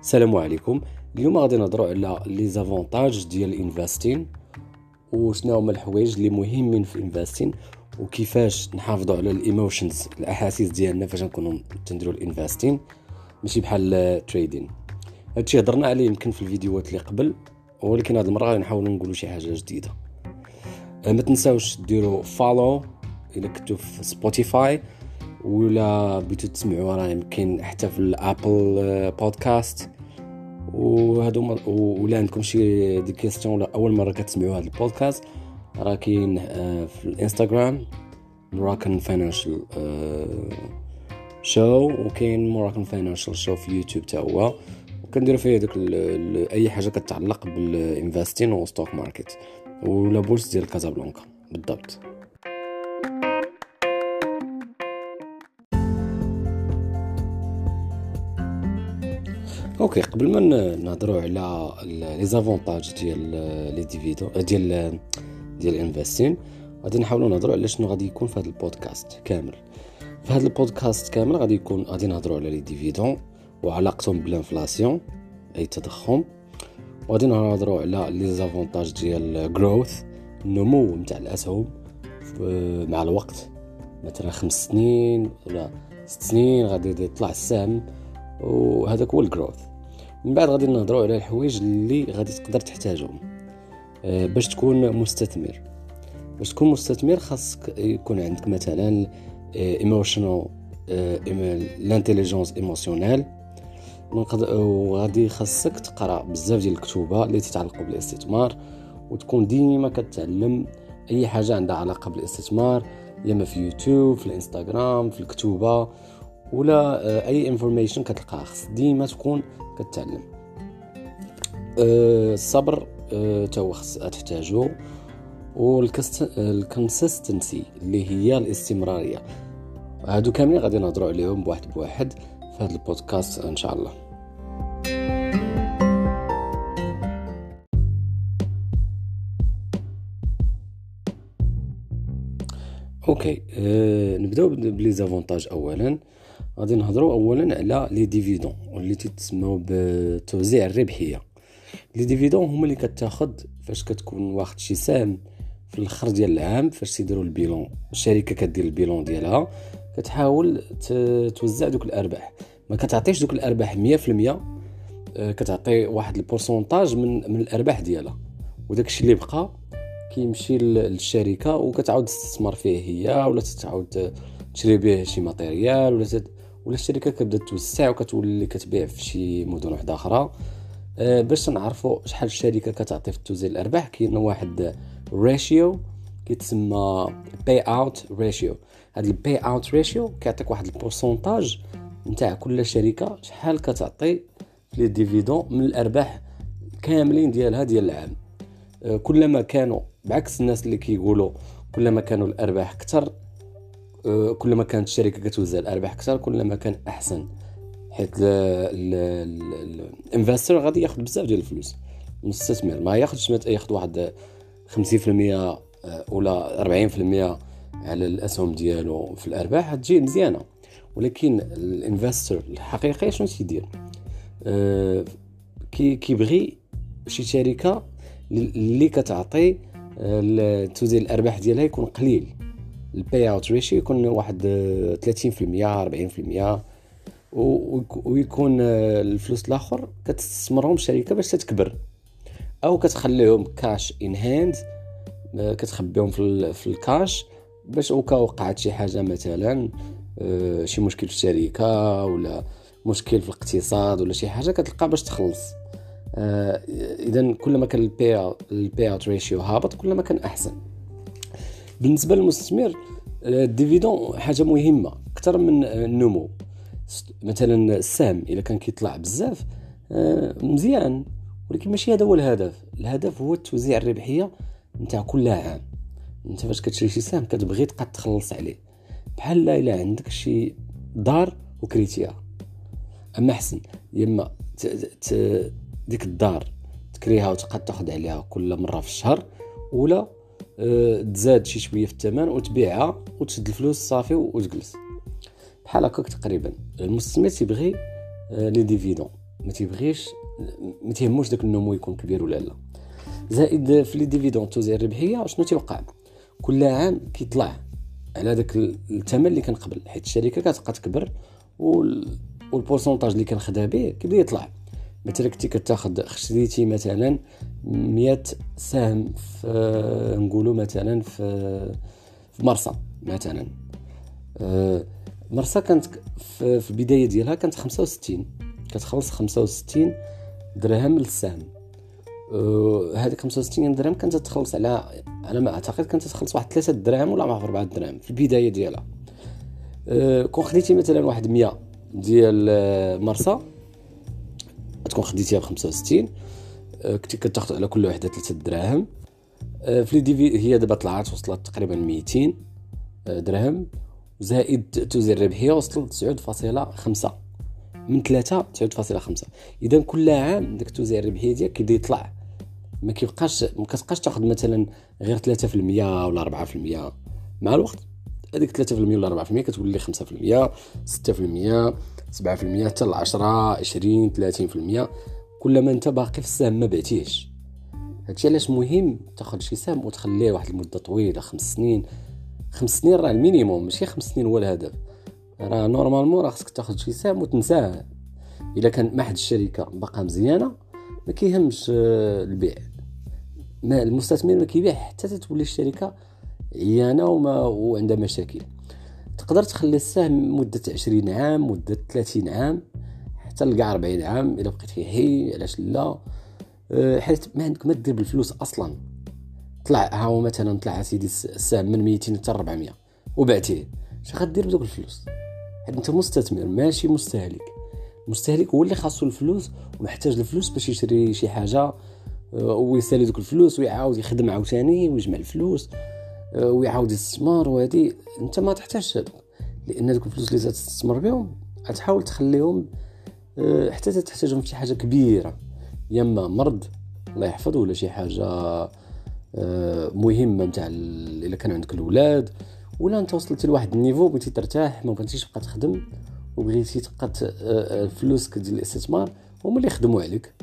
السلام عليكم. اليوم غادي نهضروا على les avantages ديال ال investing وشنو هما الحوايج اللي مهمين في ال investing وكيفاش نحافظوا على ال emotions الأحاسيس ديالنا فاش نكونوا تنديروا ال investing ماشي بحال ال trading هادشي هضرنا عليه يمكن في الفيديوهات اللي قبل ولكن هاد المرة غادي نحاولوا نقولوا شي حاجة جديدة. أه، ما تنساوش ديروا follow إلا كنتو في Spotify ولا بغيتو تسمعوا راه يمكن حتى في ال Apple Podcasts وهادو ولا عندكم شي des questions ولا أول مرة كتسمعوا هذا البودكاست راه كاين آه، في الإنستغرام Moroccan Financial Show وكاين Moroccan Financial Show في يوتيوب تا هو. وكنديروا فيه داك أي حاجة كتعلق بال investing و stock market ولا bourse ديال كازابلانكا بالضبط. OK قبل ما نهضروا على les avantages ديال les dividendes ديال ديال ال investing غادي نحاولوا نهضروا على شنو غادي يكون في هذا البودكاست كامل. في هذا البودكاست كامل غادي يكون غادي نهضروا على les dividendes وعلاقتهم بال inflation أي تضخم. وغادي نهضروا على les avantages ديال growth النمو نتاع الأسهم مع الوقت. مثلا خمس سنين ولا ست سنين غادي يطلع السهم. وهذاك هو ال growth من بعد غادي نهضروا على الحوايج اللي غادي تقدر تحتاجهم. آه، باش تكون مستثمر. باش تكون مستثمر خاصك يكون عندك مثلا emotional l'intelligence émotionnelle وغادي خاصك تقرأ بزاف ديال الكتوبه اللي تتعلق بالاستثمار وتكون ديما كتعلم أي حاجة عندها علاقة بالاستثمار يا في يوتيوب في الإنستغرام في الكتوبه ولا آه، أي information كتلقاها خص ديما تكون كتعلم. آه، الصبر آه، تا هو خص تحتاجو وال consistency اللي هي الاستمرارية. هادو كاملين غادي نهضروا عليهم بواحد بواحد في هذا البودكاست إن شاء الله. OK أه نبداو ب les avantages اولا. غادي نهضروا اولا على les dividendes واللي تسموا بتوزيع الربحية. les dividendes هما اللي كتاخذ فاش كتكون واخد شي سهم في الأخر ديال العام فاش تيديروا ال bilan الشركة كدير ال bilan ديالها كتحاول توزع دوك الأرباح. ما كتعطيش دوك الأرباح 100% آه، كتعطي واحد ال pourcentage من من الأرباح ديالها. وداك الشيء اللي بقى كيمشي للشركة وكتعاود تستثمر فيه هي ولا تتعاود تشري به شي matériel ولا ولا الشركة كتبدا توسع وكتولي كتبيع في شي مدن واحدة أخرى. أه باش نعرفوا شحال الشركة كتعطي في توزيع الأرباح كاين واحد ratio كيتسمى payout ratio هاد ال payout ratio كيعطيك واحد ال pourcentage نتاع كل شركة شحال كتعطي les dividendes من الأرباح كاملين ديالها ديال العام. أه كلما كانوا بعكس الناس اللي كيقولوا كلما كانوا الأرباح أكثر آه، كلما كانت الشركة كتوزع الأرباح أكثر كلما كان أحسن. حيت ال investor غادي ياخذ بزاف ديال الفلوس. المستثمر ما ياخذش ياخذ واحد 50% آه، ولا 40% على الأسهم ديالو في الأرباح تجي مزيانة. ولكن ال investor الحقيقي شنو تيدير؟ أه كي كيبغي شي شركة اللي كتعطي آه، توزيع الأرباح ديالها يكون قليل. ال payout ratio يكون واحد 30% 40% ويكون آه، الفلوس الآخر كتستثمرهم الشركة باش تكبر أو كتخليهم cash in hand كتخبيهم في, في الكاش باش au cas où وقعت شي حاجة مثلا آه، شي مشكل في الشركة ولا مشكل في الاقتصاد ولا شي حاجة كتلقى باش تخلص. آه، اذا كل ما كان ال payout ratio هابط كل ما كان أحسن. بالنسبة للمستثمر ال dividende حاجة مهمة أكثر من النمو. مثلا السهم اذا كان كيطلع بزاف آه، مزيان ولكن ماشي هذا هو الهدف. الهدف هو توزيع الربحية نتاع كل عام. أنت فاش كتشري شي سهم كتبغي تبقى تخلص عليه. بحال لا الا عندك شي دار وكريتيها أما حسن يما ديك الدار تكريها وتبقى تاخذ عليها كل مرة في الشهر ولا تزاد شي شوية في الثمن وتبيعها وتشد الفلوس صافي وتجلس. بحال هكاك تقريبا. المستثمر تيبغي أه les dividendes. ما تيبغيش ما تيهموش داك النمو يكون كبير ولا لا. زائد في les dividendes توزيع الربحية شنو تيوقع؟ كل عام كيطلع على داك الثمن اللي كان قبل. حيت الشركة كتبقى تكبر والبورسونتاج اللي كان به كيبدا يطلع. مثلا كنتي كتاخد خشريتي مثلا 100 سهم في نقولوا مثلا في في مرسى مثلا. أه مرسى كانت في البداية ديالها كانت 65 كتخلص 65 درهم للسهم. أه هذيك 65 درهم كانت تخلص على على ما أعتقد كانت تخلص واحد 3 دراهم ولا 4 دراهم في البداية ديالها. أه كون خديتي مثلا واحد 100 ديال مرسى تكون خديتيها ب 65 آه، كنتي كتاخذ على كل وحدة 3 دراهم. آه، في لي ديفي هي دابا طلعت وصلت تقريبا 200 درهم. زائد توزيع الربحيه وصلت 9.5 من 3 9.5 إذا كل عام داك توزيع الربحيه ديالك كيبدا يطلع. ما كيبقاش ما كتبقاش تاخذ مثلا غير 3% ولا 4% مع الوقت هذيك 3% ولا 4% كتولي 5% 6% 7% حتى ل 10 20 30% كل ما انت باقي في السهم ما بعتيهش هادشي علاش مهم تاخذ شي سهم وتخليه واحد المدة طويلة خمس سنين. خمس سنين راه ال minimum ماشي خمس سنين هو الهدف. راه normalement راه خصك تاخذ شي سهم وتنساه. إلا كان ما حد الشركة باقا مزيانة ما كيهمش آه، البيع. ما المستثمر ما كيبيع حتى تولي الشركة عيانة وما وعندها مشاكل. تقدر تخلي السهم مدة عشرين عام مدة ثلاثين عام حتى لكاع ربعين عام إلا بقيت فيه حي علاش لا؟ أه، حيت ما عندك ما دير بالفلوس أصلا. طلع ها هو مثلا طلع سيدي السهم من 200 حتى 400 وبعتيه. اش غدير بدوك الفلوس؟ حيت أنت مستثمر ماشي مستهلك. المستهلك هو اللي خاصو الفلوس ومحتاج الفلوس باش يشري شي حاجة أه، ويسالي دوك الفلوس ويعاود يخدم عاوتاني ويجمع الفلوس. آه، ويعاود يستثمر وهذه انت ما تحتاجش لأن هذوك الفلوس اللي تستثمر بهم غتحاول تخليهم آه، حتى تحتاجهم في حاجة كبيرة. يا إما مرض الله يحفظ ولا شي حاجة آه، مهمة نتاع إلا كان عندك الاولاد ولا انت وصلت لواحد النيفو بغيتي ترتاح ما بغيتيش تبقى تخدم وبغيتي تبقى فلوسك ديال الاستثمار هما اللي يخدموا عليك.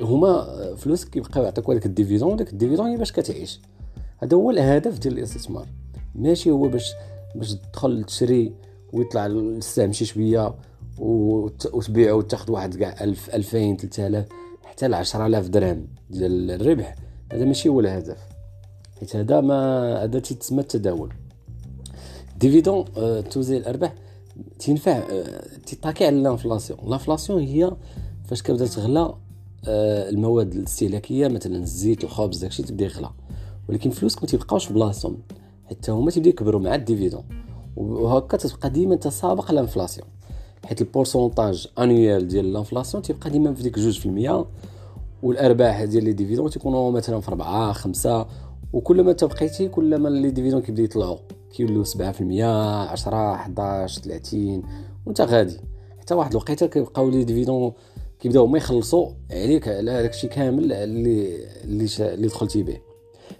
هما فلوسك كيبقاو يعطيك هذاك ال dividende داك ال dividende باش كتعيش. هذا هو الهدف ديال الاستثمار. ماشي هو باش باش تدخل تشري ويطلع السهم شي شوية وتبيعه وتاخذ واحد كاع 1000 2000 3000 حتى ل 10000 درهم ديال الربح. هذا ماشي هو الهدف. حيت هذا ما هذا تيتسمى التداول. dividende آه، توزيع الأرباح تينفع آه، تي attaquer على ال inflation. ال inflation هي فاش كتبدا تغلى آه، المواد الاستهلاكية مثلا الزيت الخبز داكشي تبدا يغلى. ولكن فلوسك ما تيبقاوش بلاصتهم حتى هما تيبداو يكبروا مع ال dividende. وهكا تبقى ديما تسابق ال inflation حيت ال pourcentage annuel ديال ال inflation تيبقى ديما في ديك جوج في المية والأرباح ديال les dividendes تيكونوا مثلا في 4 5 وكل ما بقيتي كل ما les dividendes كيبداو يطلعوا كيولوا 7% 10 11 30 وانت غادي. حتى واحد الوقيته كيبقاو les dividendes كيبداو هما يخلصوا عليك على داكشي كامل اللي, اللي دخلتي به.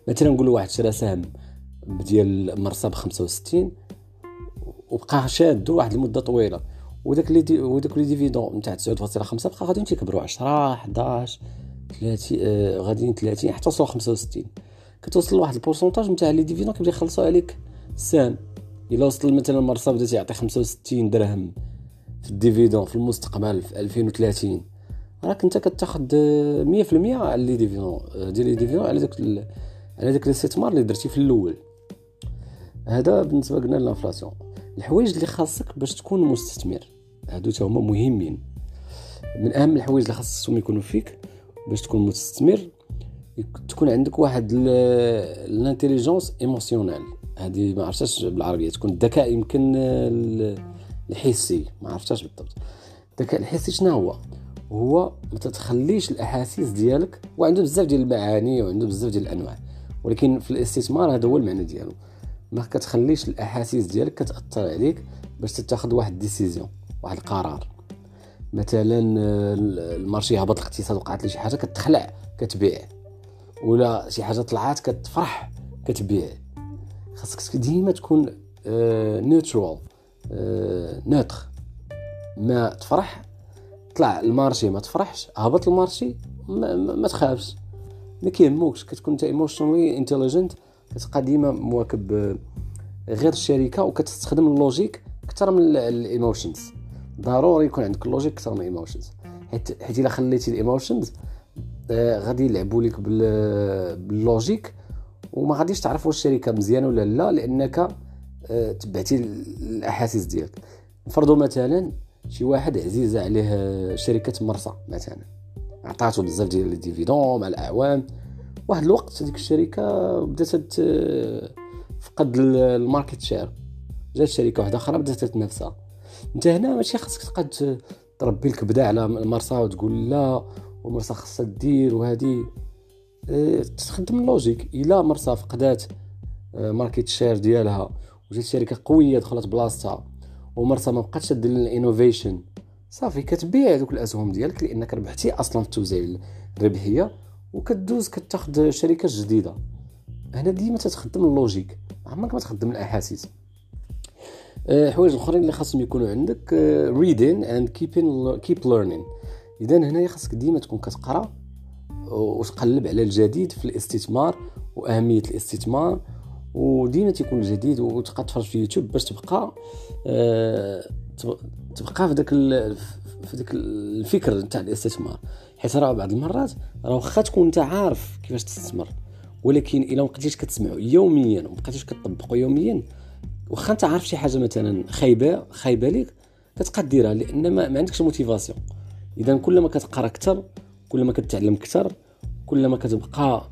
مثلا نقولوا واحد شرا سهم ديال مرسى ب 65 وبقى شاد واحد المده طويلة. وداك dé وداك les dividendes نتاع 9.5 بقى غاديين تيكبروا 10 11 30 آه غاديين 30 حتى وصلوا 65 كتوصل لواحد ال pourcentage نتاع les dividendes كيبدا يخلصوا عليك السهم إلا وصل مثلا مرسى بدا تيعطي 65 درهم في ال dividende في المستقبل في 2030 راك أنت كتاخذ 100% على les dividendes آه، ديال لي ديفيدون على داك على داك الاستثمار اللي درتي في الأول هذا بالنسبة قلنا لل inflation. الحوايج اللي خاصك باش تكون مستثمر هادو تا هما مهمين. من أهم الحوايج اللي خاصهم يكونوا فيك باش تكون مستثمر تكون عندك واحد ال intelligence émotionnelle. هذه ما عرفتش بالعربية تكون الذكاء يمكن الحسي ما عرفتش بالضبط. الذكاء الحسي شنو هو؟ هو ما تتخليش الأحاسيس ديالك وعنده بزاف ديال المعاني وعنده بزاف ديال الأنواع. ولكن في الاستثمار هذا هو المعنى ديالو. ما كتخليش الاحاسيس ديالك كتأثر عليك باش تتخذ واحد décision واحد القرار. مثلا ال marché هبط الاقتصاد وقعت ليه شي حاجة كتخلع كتبيع. ولا شي حاجة طلعات كتفرح كتبيع. خاصك ديما تكون neutral آه، neutre آه، ما تفرح طلع ال marché ما تفرحش هبط ال marché ما, ما, ما تخافش. ما كيهموكش كتكون انت emotionally intelligent كتبقى ديما مواكب غير الشركة وكتستخدم ال logic أكثر من ال emotions ضروري يكون عندك ال logic أكثر من ال emotions حيت حيت إلا خليتي ال emotions آه غادي يلعبوا لك بال logic وما غاديش تعرف واش الشركة مزيانه ولا لا لأنك آه تبعتي الأحاسيس ديالك. نفرضوا مثلا شي واحد عزيزه عليه شركة مرسى مثلا. عطاتو بزاف ديال ال dividende مع الاعوام. واحد الوقت هذيك الشركة بدات تفقد ال market share. جات شركة واحدة أخرى بدات تنافسها أنت هنا ماشي خاصك تقعد تربي الكبده على مرسى وتقول لا ومرسى خاصها دير وهذه آه تستخدم ال logic إلا مرسى فقدات market آه share ديالها وجات شركة قوية دخلت بلاصتها ومرسى ما بقاتش دير ال innovation صافي كتبيع دوك الاسهم ديالك لأنك ربحتي أصلا في التوزيع الربحية وكدوز كتاخذ شركة جديدة. هنا ديما تتخدم ال logic عمرك ما تخدم الأحاسيس. أه حوايج أخرين اللي خاصهم يكونوا عندك reading and keeping keep learning اذا هنايا خاصك ديما تكون كتقرأ وتقلب على الجديد في الاستثمار وأهمية الاستثمار وديما تيكون الجديد وتبقى تفرج في يوتيوب باش تبقى أه تبقى في داك في داك الفكر نتاع الاستثمار. حيت راه بعض المرات راه واخا تكون انت عارف كيفاش تستثمر ولكن إلا ما بقيتيش كتسمعوا يوميا وما بقيتيش كتطبقوا يوميا واخا انت عارف شي حاجة مثلا خايبة خايبة ليك كتبقى ديرها لأن ما, ما عندكش motivation اذا كل ما كتقرأ أكثر كل ما كتعلم أكثر كل ما كتبقى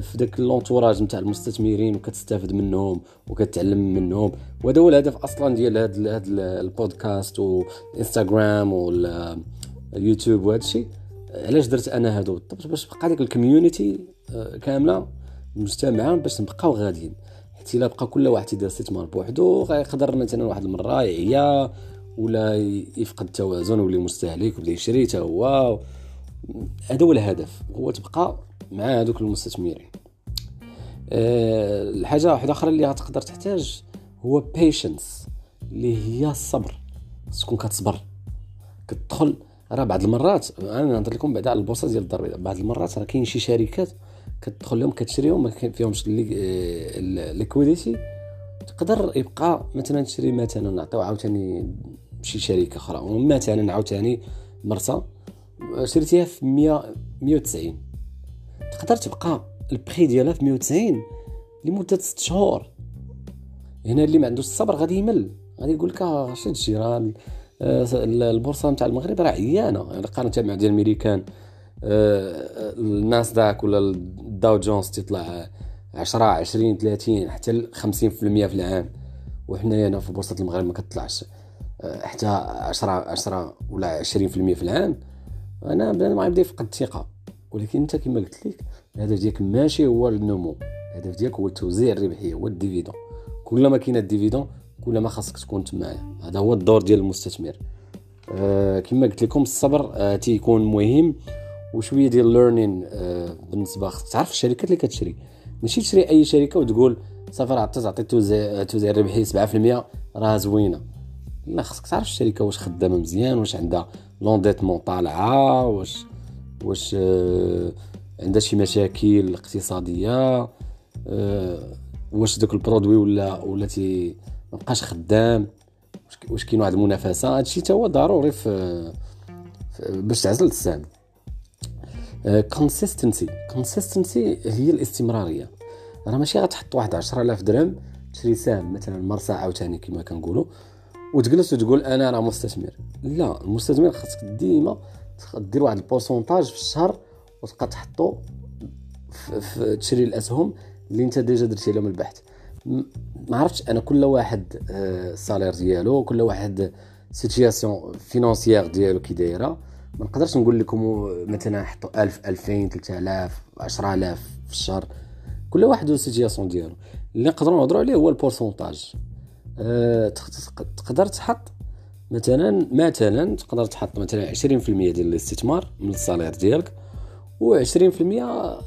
في داك l'entourage نتاع المستثمرين وكتستافد منهم وكتعلم منهم. وهذا هو الهدف أصلا ديال هذا البودكاست والانستغرام واليوتيوب وهذا الشيء. علاش درت أنا هادو؟ بالضبط باش تبقى ديك ال community كاملة مجتمعه باش نبقاو غاديين. حيت إلا بقى كل واحد يدير استثمار بوحدو غيقدر مثلا واحد المرة يعيا ولا يفقد التوازن ولا مستهلك ولا يشري حتى هو. هذا هو الهدف. هو تبقى مع هذوك المستثمرين. أه الحاجة واحدة أخرى اللي غتقدر تحتاج هو patience اللي هي الصبر. تكون كتصبر كتدخل راه بعض المرات أنا نهضر لكم بعدا على البورصة ديال الدار البيضاء. بعض المرات راه كاين شي شركات كتدخل لهم كتشريهم ما فيهمش liquidity تقدر يبقى مثلا تشري مثلا نعطيو عاوتاني شي شركة أخرى مثلا عاوتاني مرسى شريتيها في 100 190 تقدر تبقى البري ديالها في 190 لمدة 6 شهور. هنا اللي ما عندوش الصبر غادي يمل. غادي يقول لك اش هادشي راه البورصة نتاع المغرب راه عيانة. يعني قارنتها مع ديال الميريكان الناس داك ولا الداو جونز تطلع 10 20 30 حتى 50% في العام. وحنا هنا في بورصة المغرب ما كتطلعش حتى 10 10 ولا 20% في العام. أنا بنادم غيبدا يفقد الثقة. ولكن انت كما قلت لك الهدف ديالك ماشي هو النمو. الهدف ديالك هو توزيع الربحيه هو ال dividende. كلما كاين الديفيدون كلما خاصك تكون تمايا هذا هو الدور ديال المستثمر. آه كما قلت لكم الصبر آه تيكون مهم. وشوية ديال learning آه بالنسبة تعرف الشركات اللي كتشري؟ ماشي تشري أي شركة وتقول صافي راه تعطي توزيع توزيع الربحيه 7% راه زوينة. لا خاصك تعرف الشركة واش خدامة مزيان واش عندها l'endettement طالعة واش واش آه عندها شي مشاكل اقتصادية آه واش داك ال produit ولا ولا تي مبقاش خدام واش كاين واحد المنافسة؟ هادشي حتى هو ضروري في, باش تعزل السهم consistency consistency هي الاستمرارية. راه ماشي غتحط واحد 10000 درهم تشري سهم مثلا مرسى عاوتاني كما كنقولوا وتجلس وتقول أنا راه مستثمر. لا المستثمر خاصك ديما دير واحد ال pourcentage في الشهر وتبقى تحطو في, تشري الأسهم اللي انت déjà درتي لهم البحث. ما عرفتش أنا كل واحد ال salaire آه، ديالو كل واحد situation financière ديالو كي دايرة. ما نقدرش نقول لكم مثلا حطوا 1000 2000 3000 10000 في الشهر. كل واحد وال situation ديالو. اللي نقدروا نهضروا عليه هو ال pourcentage. أه تقدر تحط مثلا مثلا تقدر تحط مثلا 20% ديال الاستثمار من ال salaire ديالك و20%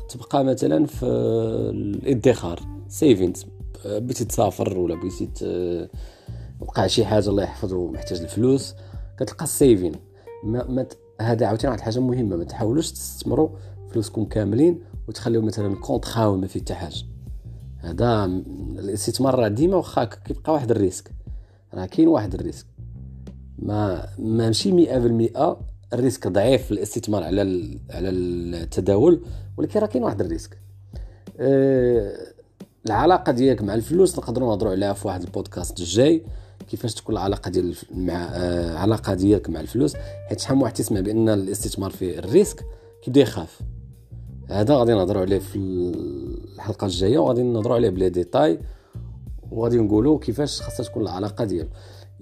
تبقى مثلا في الادخار savings بغيتي تسافر ولا بغيتي وقع شي حاجة الله يحفظه محتاج الفلوس كتلقى ال saving ما, ما هذا عاوتاني واحد الحاجة مهمة ما تحاولوش تستثمروا فلوسكم كاملين وتخليو مثلا compte خاوي ما فيه حتى حاجة. هذا الاستثمار راه ديما واخا كيبقى واحد ال risque راه كاين واحد ال risque. ما ماشي 100% ال risque ضعيف في الاستثمار على على التداول ولكن راه كاين واحد ال risque. أه العلاقة ديالك مع الفلوس نقدروا نهضروا عليها في واحد البودكاست الجاي كيفاش تكون العلاقة ديال مع آه علاقة ديالك مع الفلوس حيت شحال واحد تسمع بأن الاستثمار في ال risque كيبدا يخاف. هذا غادي نهضروا عليه في الحلقة الجاية وغادي نهضروا عليه ب les détails وغادي نقولوا كيفاش خاصها تكون العلاقة ديالو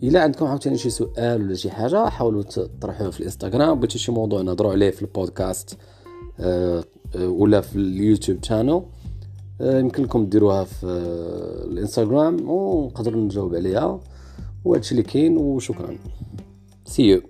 إلا عندكم عاوتاني شي سؤال ولا شي حاجة حاولوا تطرحوه في الإنستغرام. بغيتي شي موضوع نهضروا عليه في البودكاست آه، آه، ولا في اليوتيوب channel آه، يمكن لكم ديروها في الإنستغرام ونقدر نجاوب عليها. وهادشي اللي كاين وشكرا. see you